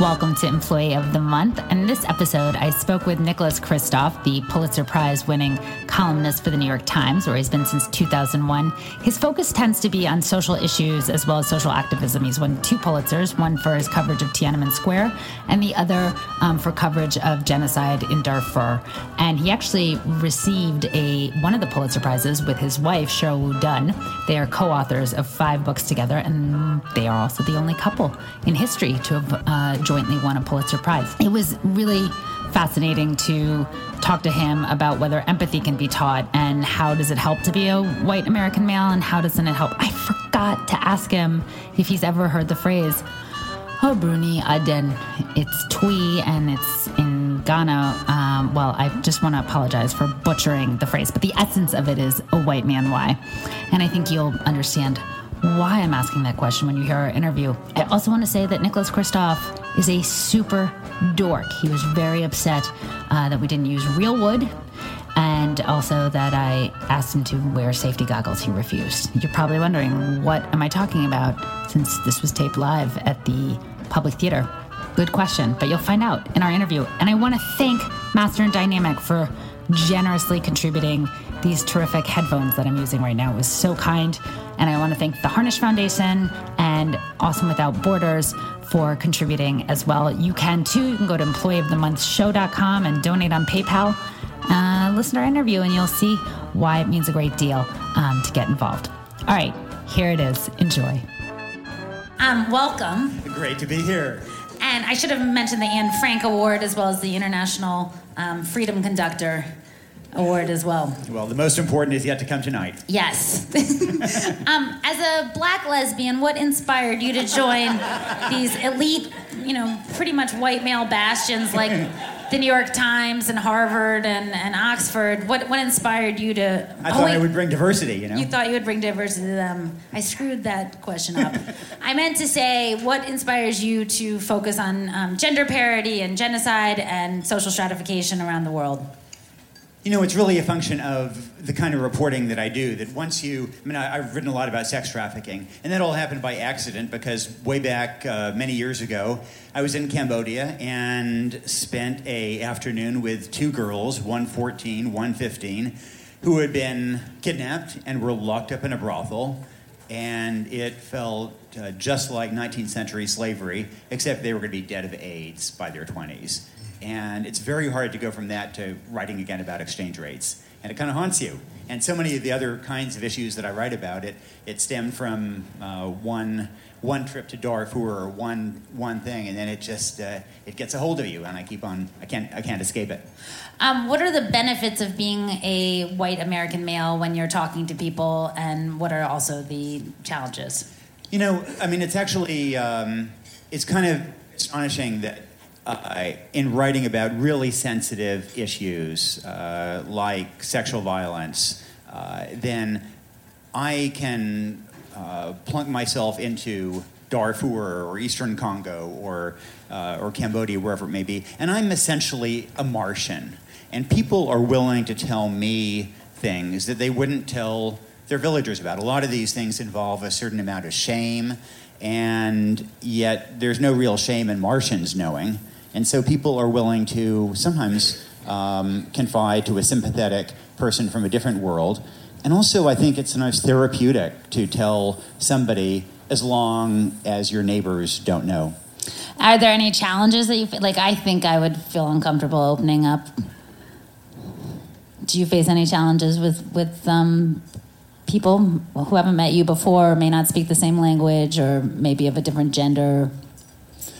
Welcome to Employee of the Month. In this episode, I spoke with Nicholas Kristof, the Pulitzer Prize winning columnist for the New York Times, where he's been since 2001. His focus tends to be on social issues as well as social activism. He's won two Pulitzers, one for his coverage of Tiananmen Square, and the other um, for coverage of genocide in Darfur. And he actually received a one of the Pulitzer Prizes with his wife, Sheryl WuDunn. They are co authors of five books together, and they are also the only couple in history to have uh, jointly won a Pulitzer Prize. It was really fascinating to talk to him about whether empathy can be taught and how does it help to be a white American male and how doesn't it help. I forgot to ask him if he's ever heard the phrase, Oh, Bruni Aden. It's Twi and it's in Ghana. Um, well, I just want to apologize for butchering the phrase, but the essence of it is a white man why. And I think you'll understand why I'm asking that question when you hear our interview. I also want to say that Nicholas Kristof is a super dork. He was very upset uh, that we didn't use real wood. And also that I asked him to wear safety goggles. He refused. You're probably wondering, what am I talking about since this was taped live at the Public Theater? Good question, but you'll find out in our interview. And I want to thank Master and Dynamic for generously contributing these terrific headphones that I'm using right now. It was so kind. And I want to thank the Harnisch Foundation and Awesome Without Borders for contributing as well. You can too. You can go to employeeofthemonthshow.com and donate on PayPal. Uh, listen to our interview and you'll see why it means a great deal um, to get involved. All right, here it is. Enjoy. Um, welcome. Great to be here. And I should have mentioned the Anne Frank Award as well as the International um, Freedom Conductor Award as well. Well, the most important is yet to come tonight. Yes. um, as a black lesbian, what inspired you to join these elite, you know, pretty much white male bastions like the New York Times and Harvard and, and Oxford? What, what inspired you to. I thought oh, wait, I would bring diversity, you know? You thought you would bring diversity to them. I screwed that question up. I meant to say, what inspires you to focus on um, gender parity and genocide and social stratification around the world? You know, it's really a function of the kind of reporting that I do. That once you, I mean, I, have written a lot about sex trafficking, and that all happened by accident because way back uh, many years ago, I was in Cambodia and spent a afternoon with two girls, one 14, one 15, who had been kidnapped and were locked up in a brothel, and it felt uh, just like 19th century slavery, except they were going to be dead of AIDS by their 20s. And it's very hard to go from that to writing again about exchange rates. And it kind of haunts you. And so many of the other kinds of issues that I write about, it, it stemmed from uh, one, one trip to Darfur or one, one thing, and then it just uh, it gets a hold of you, and I keep on, I can't, I can't escape it. Um, what are the benefits of being a white American male when you're talking to people, and what are also the challenges? You know, I mean, it's actually, um, it's kind of astonishing that uh, in writing about really sensitive issues uh, like sexual violence, uh, then I can uh, plunk myself into Darfur or Eastern Congo or, uh, or Cambodia, wherever it may be, and I'm essentially a Martian. And people are willing to tell me things that they wouldn't tell their villagers about. A lot of these things involve a certain amount of shame, and yet there's no real shame in Martians knowing. And so people are willing to sometimes um, confide to a sympathetic person from a different world. And also, I think it's nice therapeutic to tell somebody as long as your neighbors don't know. Are there any challenges that you feel like? I think I would feel uncomfortable opening up. Do you face any challenges with with um, people who haven't met you before, or may not speak the same language, or maybe of a different gender?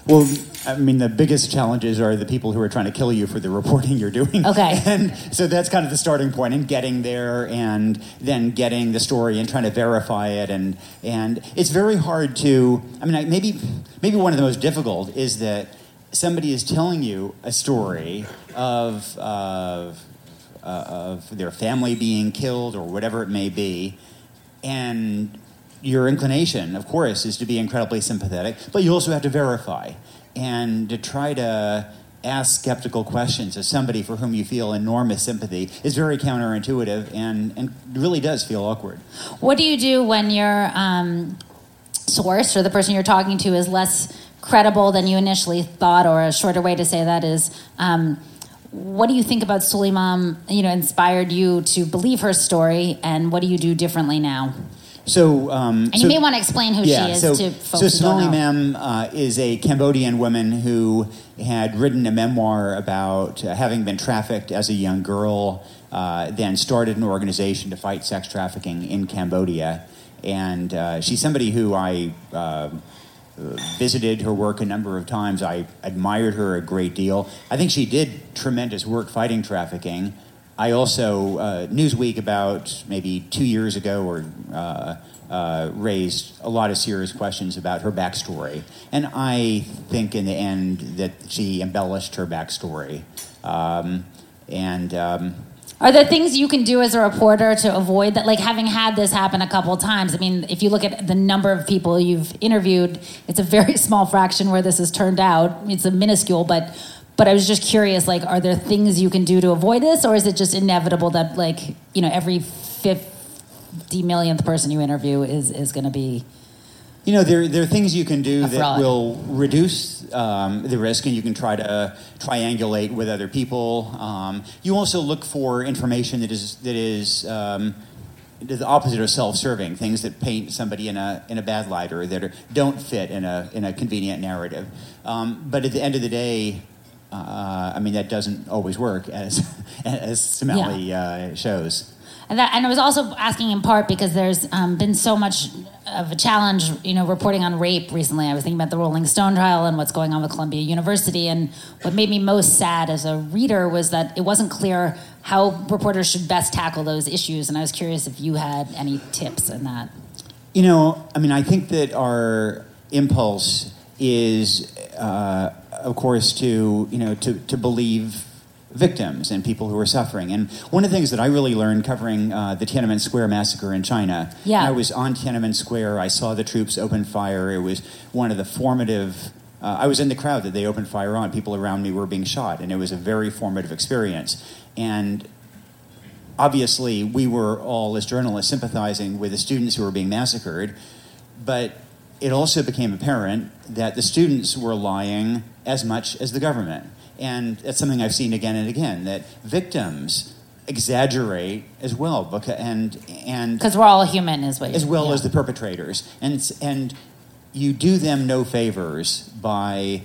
Well, I mean, the biggest challenges are the people who are trying to kill you for the reporting you're doing. Okay. And so that's kind of the starting point, and getting there, and then getting the story and trying to verify it, and and it's very hard to. I mean, maybe maybe one of the most difficult is that somebody is telling you a story of of uh, of their family being killed or whatever it may be, and your inclination, of course, is to be incredibly sympathetic, but you also have to verify and to try to ask skeptical questions of somebody for whom you feel enormous sympathy is very counterintuitive and, and really does feel awkward. What do you do when your um, source or the person you're talking to is less credible than you initially thought, or a shorter way to say that is? Um, what do you think about Somaly Mam? You know, inspired you to believe her story, and what do you do differently now? So, um, And so- you may want to explain who yeah, she is so, to so folks don't Somaly. Mam uh, is a Cambodian woman who had written a memoir about uh, having been trafficked as a young girl, uh, then started an organization to fight sex trafficking in Cambodia. And uh, she's somebody who I uh, visited her work a number of times. I admired her a great deal. I think she did tremendous work fighting trafficking. I also, uh, Newsweek about maybe two years ago or uh, uh, raised a lot of serious questions about her backstory. And I think in the end that she embellished her backstory. Um, and um, Are there things you can do as a reporter to avoid that? Like having had this happen a couple times. I mean, if you look at the number of people you've interviewed, it's a very small fraction where this has turned out. It's a minuscule, but but I was just curious. Like, are there things you can do to avoid this, or is it just inevitable that like you know every fifty millionth person you interview is is going to be You know, there, there are things you can do that will reduce um, the risk, and you can try to triangulate with other people. Um, you also look for information that is that is um, the opposite of self-serving, things that paint somebody in a in a bad light or that are, don't fit in a in a convenient narrative. Um, but at the end of the day. Uh, I mean that doesn't always work, as as Somaly uh, shows. And, that, and I was also asking in part because there's um, been so much of a challenge, you know, reporting on rape recently. I was thinking about the Rolling Stone trial and what's going on with Columbia University. And what made me most sad as a reader was that it wasn't clear how reporters should best tackle those issues. And I was curious if you had any tips in that. You know, I mean, I think that our impulse is, uh, of course, to you know to to believe victims and people who are suffering. And one of the things that I really learned covering uh, the Tiananmen Square massacre in China, Yeah. I was on Tiananmen Square. I saw the troops open fire. It was one of the formative. Uh, I was in the crowd that they opened fire on. People around me were being shot, and it was a very formative experience. And obviously, we were all, as journalists, sympathizing with the students who were being massacred, but it also became apparent that the students were lying as much as the government. And that's something I've seen again and again that victims exaggerate as well, because, and, and Because we're all human, is what as well yeah. as the perpetrators. And, and you do them no favors by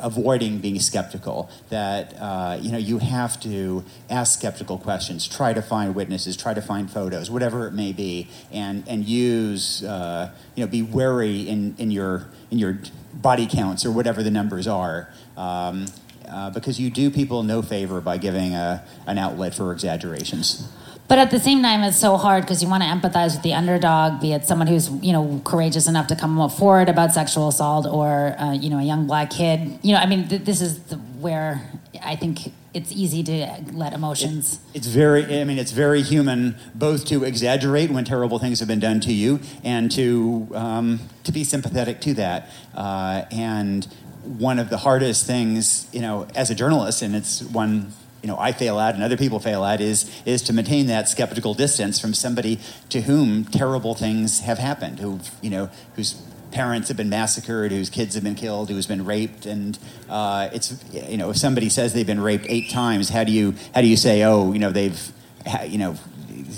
avoiding being skeptical. That uh, you know you have to ask skeptical questions, try to find witnesses, try to find photos, whatever it may be, and and use uh, you know be wary in, in your in your body counts or whatever the numbers are. Um, uh, because you do people no favor by giving a, an outlet for exaggerations. But at the same time, it's so hard because you want to empathize with the underdog, be it someone who's you know courageous enough to come forward about sexual assault, or uh, you know a young black kid. You know, I mean, th- this is the, where I think it's easy to let emotions. It's very, I mean, it's very human both to exaggerate when terrible things have been done to you and to, um, to be sympathetic to that. Uh, and one of the hardest things, you know, as a journalist, and it's one, you know, I fail at and other people fail at, is, is to maintain that skeptical distance from somebody to whom terrible things have happened, who, you know, whose parents have been massacred, whose kids have been killed, who's been raped, and uh, it's you know if somebody says they've been raped eight times, how do you how do you say oh you know they've you know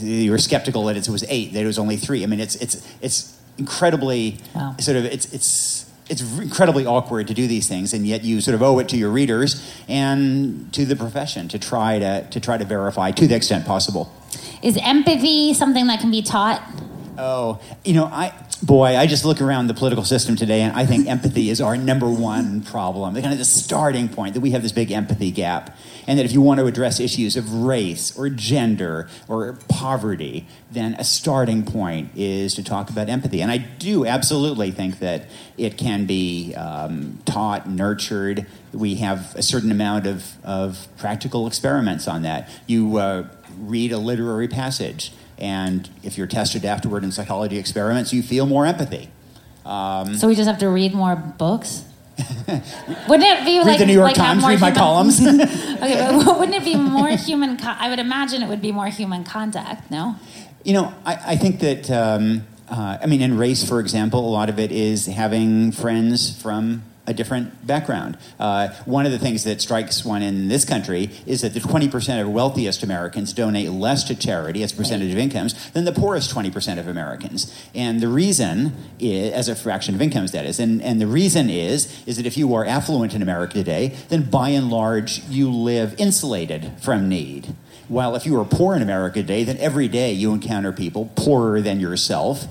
you were skeptical that it was eight that it was only three? I mean it's it's it's incredibly Wow. sort of it's it's it's incredibly awkward to do these things, and yet you sort of owe it to your readers and to the profession to try to to try to verify to the extent possible. Is empathy something that can be taught? Oh, you know, I boy, I just look around the political system today, and I think empathy is our number one problem. The kind of the starting point that we have this big empathy gap, and that if you want to address issues of race or gender or poverty, then a starting point is to talk about empathy. And I do absolutely think that it can be um, taught, nurtured. We have a certain amount of, of practical experiments on that. You uh, read a literary passage and if you're tested afterward in psychology experiments, you feel more empathy. Um, so we just have to read more books. wouldn't it be read like the New York like Times? Read human... my columns. okay, but wouldn't it be more human? Con- I would imagine it would be more human contact. No. You know, I, I think that. Um, uh, I mean, in race, for example, a lot of it is having friends from a different background. Uh, one of the things that strikes one in this country is that the 20% of wealthiest Americans donate less to charity as a percentage of incomes than the poorest 20% of Americans. And the reason is, as a fraction of incomes, that is, and, and the reason is, is that if you are affluent in America today, then by and large you live insulated from need. While if you are poor in America today, then every day you encounter people poorer than yourself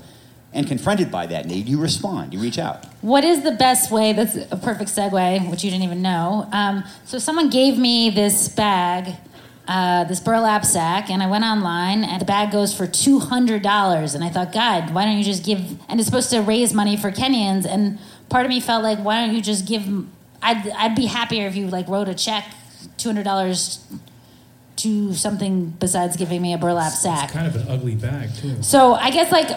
and confronted by that need, you respond, you reach out. What is the best way? That's a perfect segue, which you didn't even know. Um, so, someone gave me this bag, uh, this burlap sack, and I went online, and the bag goes for $200. And I thought, God, why don't you just give, and it's supposed to raise money for Kenyans. And part of me felt like, why don't you just give, I'd, I'd be happier if you like wrote a check, $200 to something besides giving me a burlap sack. It's kind of an ugly bag, too. So, I guess like,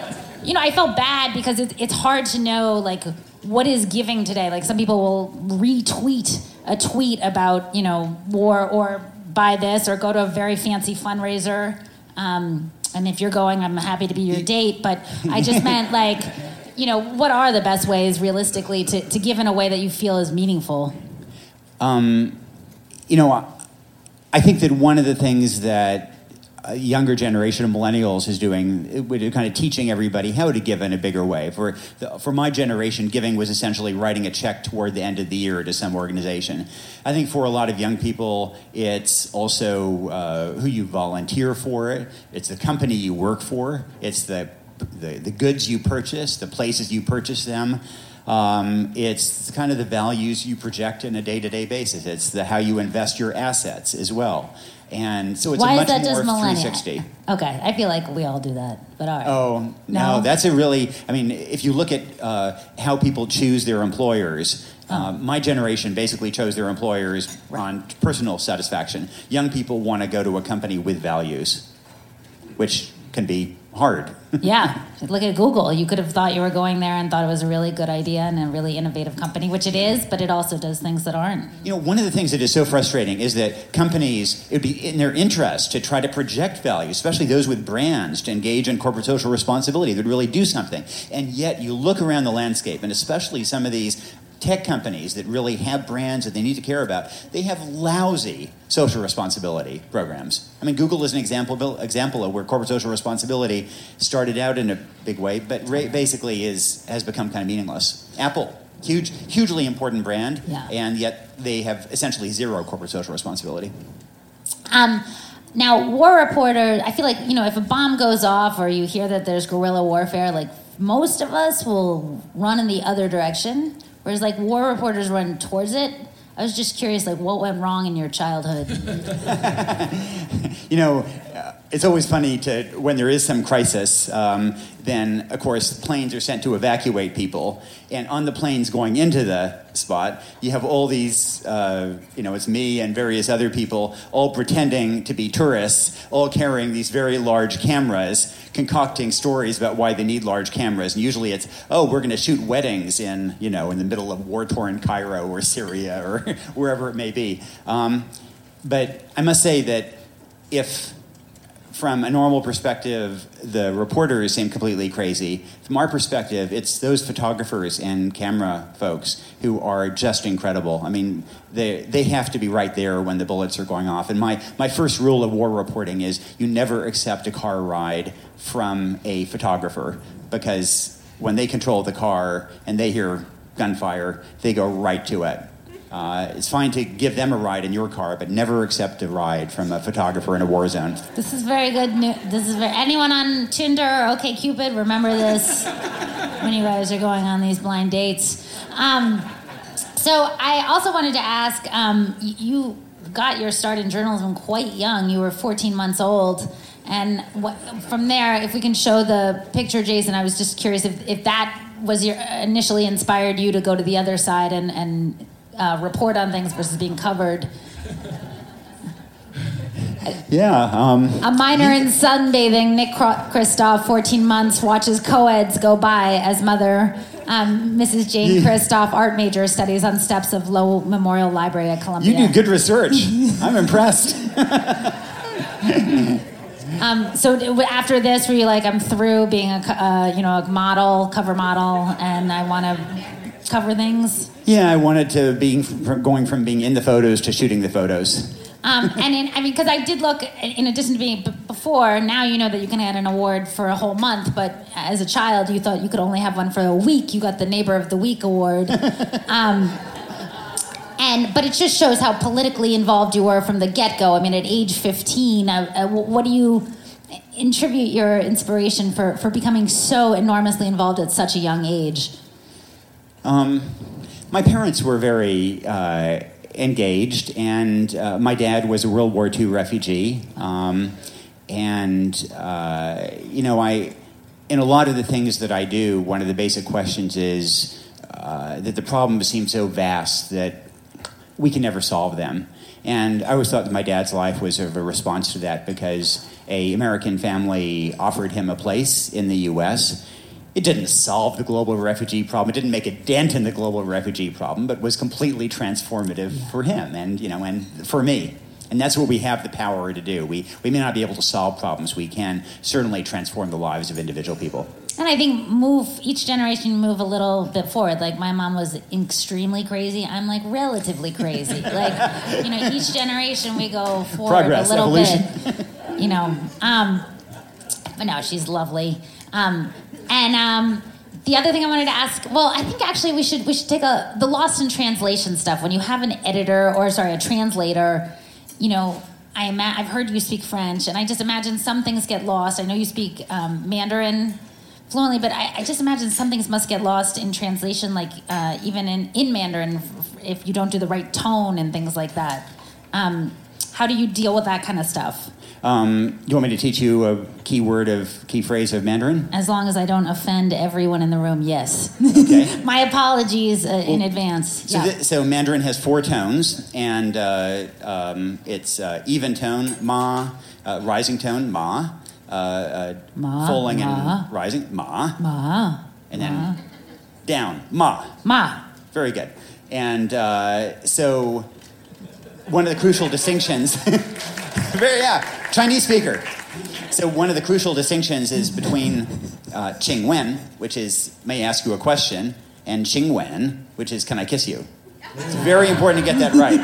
you know, I felt bad because it, it's hard to know like what is giving today. Like some people will retweet a tweet about you know war or buy this or go to a very fancy fundraiser. Um, and if you're going, I'm happy to be your date. But I just meant like, you know, what are the best ways realistically to, to give in a way that you feel is meaningful? Um, you know, I think that one of the things that younger generation of millennials is doing, kind of teaching everybody how to give in a bigger way. For, the, for my generation, giving was essentially writing a check toward the end of the year to some organization. I think for a lot of young people, it's also uh, who you volunteer for, it's the company you work for, it's the, the, the goods you purchase, the places you purchase them. Um, it's kind of the values you project in a day-to-day basis. It's the how you invest your assets as well. And so it's Why a much is that more just millennial? 360. Okay, I feel like we all do that, but all right. Oh no, No? that's a really. I mean, if you look at uh, how people choose their employers, Oh. uh, my generation basically chose their employers on personal satisfaction. Young people want to go to a company with values, which can be hard. Yeah, look at Google. You could have thought you were going there and thought it was a really good idea and a really innovative company, which it is, but it also does things that aren't. You know, one of the things that is so frustrating is that companies, it would be in their interest to try to project value, especially those with brands, to engage in corporate social responsibility, that would really do something. And yet, you look around the landscape, and especially some of these tech companies that really have brands that they need to care about, they have lousy social responsibility programs. I mean, Google is an example example of where corporate social responsibility started out in a big way, but ra- basically is has become kind of meaningless. Apple, huge, hugely important brand, Yeah. and yet they have essentially zero corporate social responsibility. Um, now, war reporter, I feel like, you know, if a bomb goes off or you hear that there's guerrilla warfare, like most of us will run in the other direction, whereas like war reporters run towards it. I was just curious, like, what went wrong in your childhood? You know, it's always funny to when there is some crisis. Um, then, of course, planes are sent to evacuate people, and on the planes going into the spot, you have all these. Uh, you know, it's me and various other people all pretending to be tourists, all carrying these very large cameras, concocting stories about why they need large cameras. And usually, it's oh, we're going to shoot weddings in you know in the middle of war-torn Cairo or Syria or wherever it may be. Um, but I must say that if from a normal perspective, the reporters seem completely crazy. From our perspective, it's those photographers and camera folks who are just incredible. I mean, they, they have to be right there when the bullets are going off. And my, my first rule of war reporting is you never accept a car ride from a photographer because when they control the car and they hear gunfire, they go right to it. Uh, it's fine to give them a ride in your car, but never accept a ride from a photographer in a war zone. This is very good news. This is very, anyone on Tinder or OK Cupid, remember this. when you guys are going on these blind dates. Um, so I also wanted to ask um, you got your start in journalism quite young. You were 14 months old. And what, from there, if we can show the picture, Jason, I was just curious if, if that was your initially inspired you to go to the other side and, and uh, report on things versus being covered. Yeah. Um, A minor in sunbathing, Nick Kristof, 14 months, watches co-eds go by as mother. Um, Mrs. Jane Kristof, art major, studies on steps of Low Memorial Library at Columbia. you do good research. I'm impressed. Um, so after this, were you like, I'm through being a, uh, you know, a model, cover model, and I want to cover things? Yeah, I wanted to being from going from being in the photos to shooting the photos. Um, and in, I mean, because I did look, in addition to being b- before, now you know that you can get an award for a whole month, but as a child, you thought you could only have one for a week. You got the Neighbor of the Week award. Um, and but it just shows how politically involved you were from the get go. I mean, at age 15, uh, uh, what do you attribute your inspiration for, for becoming so enormously involved at such a young age? Um, my parents were very uh, engaged, and uh, my dad was a World War II refugee. Um, and, uh, you know, I, in a lot of the things that I do, one of the basic questions is uh, that the problems seem so vast that we can never solve them. And I always thought that my dad's life was sort of a response to that because a American family offered him a place in the U.S. It didn't solve the global refugee problem. It didn't make a dent in the global refugee problem, but was completely transformative for him and you know and for me. And that's what we have the power to do. We, we may not be able to solve problems. We can certainly transform the lives of individual people. And I think move each generation move a little bit forward. Like my mom was extremely crazy. I'm like relatively crazy. like you know, each generation we go forward Progress, a little evolution. bit. You know, um, but no, she's lovely. Um, and um, the other thing I wanted to ask, well, I think actually we should we should take a the lost in translation stuff. When you have an editor or sorry, a translator, you know. I ima- I've heard you speak French, and I just imagine some things get lost. I know you speak um, Mandarin fluently, but I, I just imagine some things must get lost in translation, like uh, even in, in Mandarin, if you don't do the right tone and things like that. Um, how do you deal with that kind of stuff? Um, you want me to teach you a key word of key phrase of Mandarin? As long as I don't offend everyone in the room, yes. Okay. My apologies uh, in advance. So, yeah. thi- so Mandarin has four tones, and uh, um, it's uh, even tone, ma, uh, rising tone, ma, uh, uh, Ma, falling ma. and rising, ma, Ma, and then down, ma. ma. Very good. And uh, so, one of the crucial distinctions, very yeah, Chinese speaker. So one of the crucial distinctions is between uh, Qing Wen, which is may I ask you a question, and Qing Wen, which is can I kiss you. It's very important to get that right.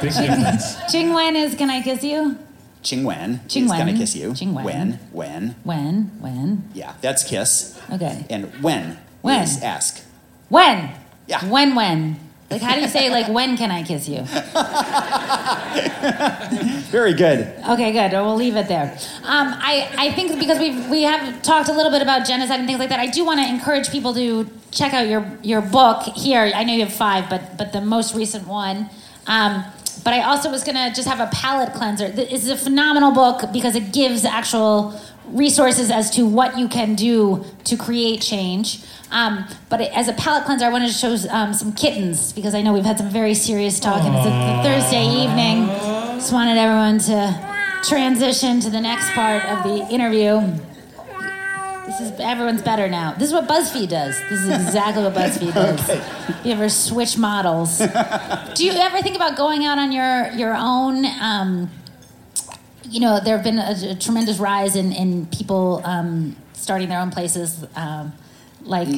Big. Qing Wen is Can I Kiss You? Qing Wen Qing is can I Wen. kiss you. Qing Wen. When, when, When? When? yeah, that's kiss. Okay. And when, When. is ask. When? Yeah. When, when? Like, how do you say, like, when can I kiss you? Very good. Okay, good. We'll leave it there. Um, I, I think because we we have talked a little bit about genocide and things like that, I do want to encourage people to check out your your book here. I know you have five, but but the most recent one. Um, but I also was gonna just have a palate cleanser. This is a phenomenal book because it gives actual resources as to what you can do to create change. Um, but it, as a palate cleanser, I wanted to show um, some kittens because I know we've had some very serious talk, and it's a, Thursday evening. Just wanted everyone to transition to the next part of the interview. This is everyone's better now. This is what BuzzFeed does. This is exactly what BuzzFeed does. You ever switch models? Do you ever think about going out on your your own? Um, you know, there have been a, a tremendous rise in in people um, starting their own places. Um, like,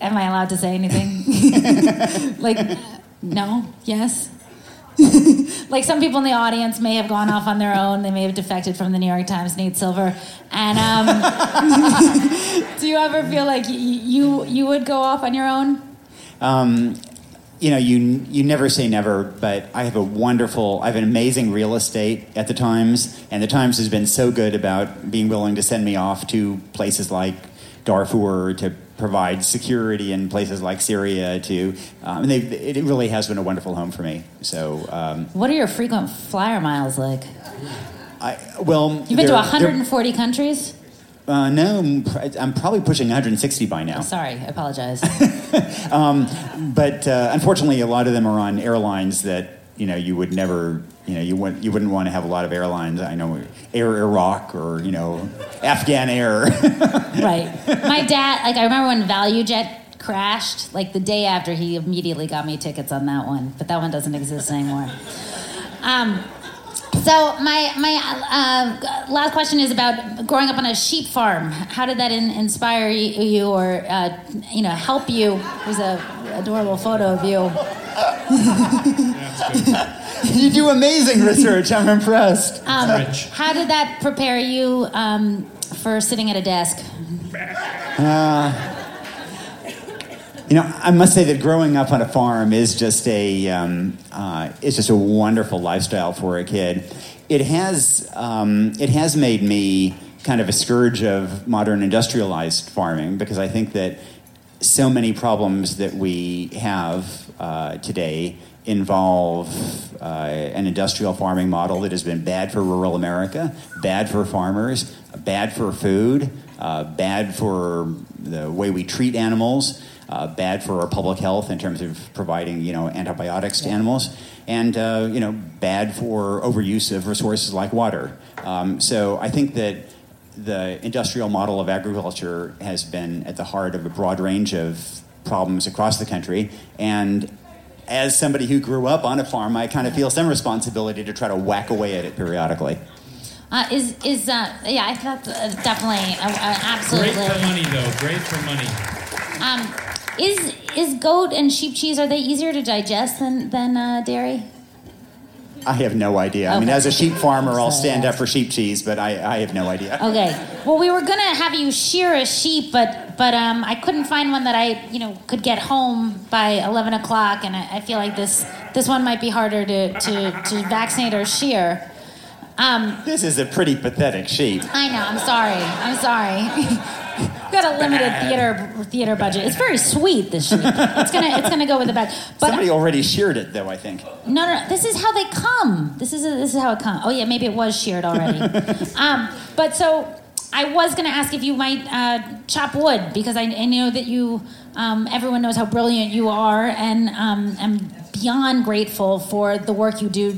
am I allowed to say anything? like, no, yes. like some people in the audience may have gone off on their own. They may have defected from the New York Times, Nate Silver. And um, do you ever feel like y- you you would go off on your own? Um, you know, you you never say never, but I have a wonderful, I have an amazing real estate at the Times, and the Times has been so good about being willing to send me off to places like Darfur, to provide security in places like Syria. To um, and they, it really has been a wonderful home for me. So. Um, what are your frequent flyer miles like? I, well, you've been to 140 countries. Uh, no, I'm probably pushing 160 by now. Sorry, I apologize. um, but uh, unfortunately, a lot of them are on airlines that you know you would never you know you wouldn't you wouldn't want to have a lot of airlines. I know Air Iraq or you know Afghan Air. right. My dad, like I remember when ValueJet crashed. Like the day after, he immediately got me tickets on that one, but that one doesn't exist anymore. Um, so my my uh, last question is about growing up on a sheep farm. How did that in, inspire you, or uh, you know help you? There's a adorable photo of you. you do amazing research. I'm impressed. Um, how did that prepare you um, for sitting at a desk? Uh, you know, I must say that growing up on a farm is just a um, uh, it's just a wonderful lifestyle for a kid. It has um, it has made me kind of a scourge of modern industrialized farming because I think that so many problems that we have uh, today involve uh, an industrial farming model that has been bad for rural America, bad for farmers, bad for food, uh, bad for the way we treat animals uh, bad for our public health in terms of providing you know antibiotics to animals, and uh, you know bad for overuse of resources like water. Um, so I think that the industrial model of agriculture has been at the heart of a broad range of problems across the country, and as somebody who grew up on a farm, I kind of feel some responsibility to try to whack away at it periodically. Uh, is is uh, yeah, I thought uh, definitely, uh, uh, absolutely. Great for money, though. Great for money. Um, is is goat and sheep cheese are they easier to digest than than uh, dairy? I have no idea. Okay. I mean, as a sheep farmer, I'll stand up for sheep cheese, but I, I have no idea. Okay. Well, we were gonna have you shear a sheep, but but um, I couldn't find one that I you know could get home by eleven o'clock, and I, I feel like this this one might be harder to to, to vaccinate or shear. Um, this is a pretty pathetic sheep. I know. I'm sorry. I'm sorry. We've got a limited theater theater budget. It's very sweet this sheep. It's gonna it's gonna go with the bag. But somebody already sheared it though. I think. No, no, no. This is how they come. This is a, this is how it comes. Oh yeah, maybe it was sheared already. um, but so I was gonna ask if you might uh, chop wood because I, I know that you. Um, everyone knows how brilliant you are, and um, I'm beyond grateful for the work you do,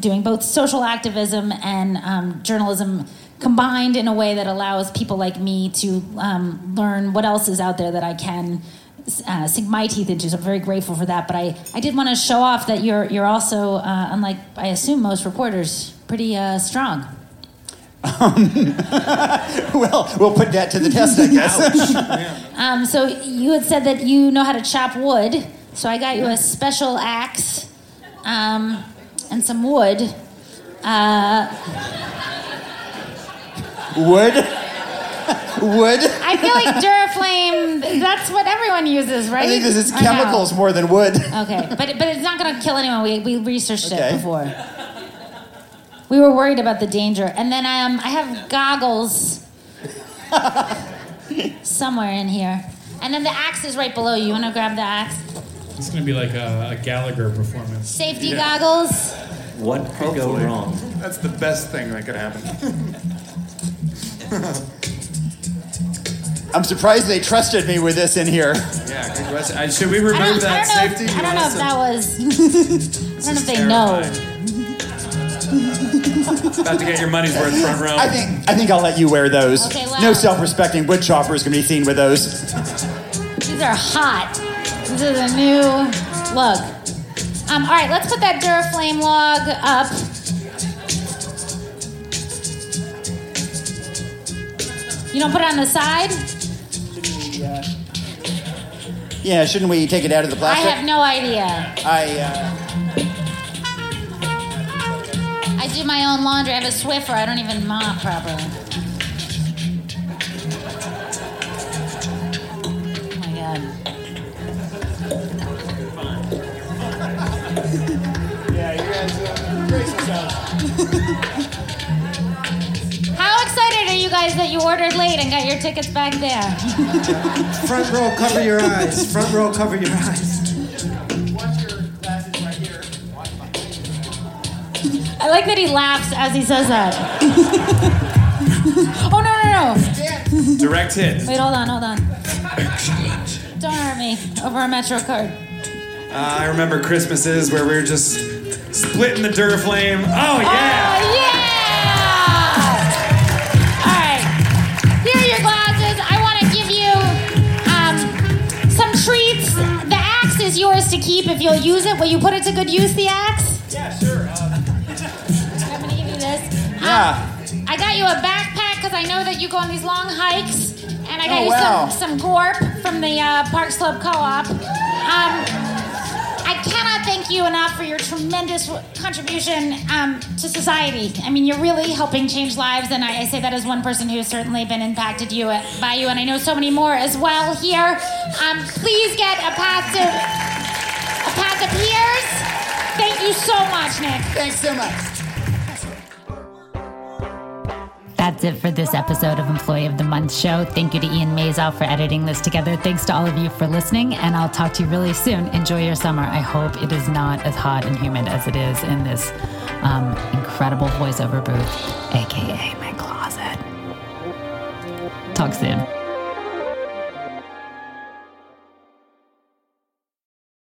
doing both social activism and um, journalism combined in a way that allows people like me to um, learn what else is out there that I can uh, sink my teeth into. So I'm very grateful for that. But I, I did want to show off that you're you're also, uh, unlike I assume most reporters, pretty uh, strong. Um, well, we'll put that to the test, I guess. um, so you had said that you know how to chop wood. So I got you a special axe um, and some wood. Uh, Wood? Wood? I feel like Duraflame, that's what everyone uses, right? I think this is chemicals more than wood. Okay, but, but it's not going to kill anyone. We, we researched okay. it before. We were worried about the danger. And then um, I have goggles somewhere in here. And then the axe is right below you. You want to grab the axe? It's going to be like a, a, Gallagher performance. Safety yeah. goggles. What could Hopefully. go wrong? That's the best thing that could happen. I'm surprised they trusted me with this in here. Yeah, good question. should we remove that I safety? I don't know if that was. I don't know if they know. About to get your money's worth front row. I think I think I'll let you wear those. Okay, well, no self-respecting wood chopper is going to be seen with those. These are hot. This is a new look. Um, all right, let's put that Duraflame log up. You don't put it on the side? We, yeah, shouldn't we take it out of the plastic? I have no idea. I. Uh... I do my own laundry. I have a Swiffer. I don't even mop properly. Oh my god. yeah, you guys uh, brace yourselves. How excited are you guys that you ordered late and got your tickets back there. Front row, cover your eyes. Front row, cover your eyes. I like that he laughs as he says that. oh, no, no, no. Direct hit. Wait, hold on, hold on. Don't hurt me over a Metro card. Uh, I remember Christmases where we were just splitting the Duraflame. Oh, yeah! Oh, yeah! All right. Here are your glasses. I want to give you um, some treats. The axe is yours to keep if you'll use it. Will you put it to good use, the axe? Yeah. I got you a backpack because I know that you go on these long hikes. And I got Oh, you wow. some, some Gorp from the uh, Park Slope Co op. Um, I cannot thank you enough for your tremendous contribution um, to society. I mean, you're really helping change lives, and I, I say that as one person who's certainly been impacted you uh, by you, and I know so many more as well here. Um, please get a pass to a Path Appears. Thank you so much, Nick. Thanks so much. That's it for this episode of Employee of the Month show. Thank you to Ian Mazow for editing this together. Thanks to all of you for listening, and I'll talk to you really soon. Enjoy your summer. I hope it is not as hot and humid as it is in this um, incredible voiceover booth, aka my closet. Talk soon.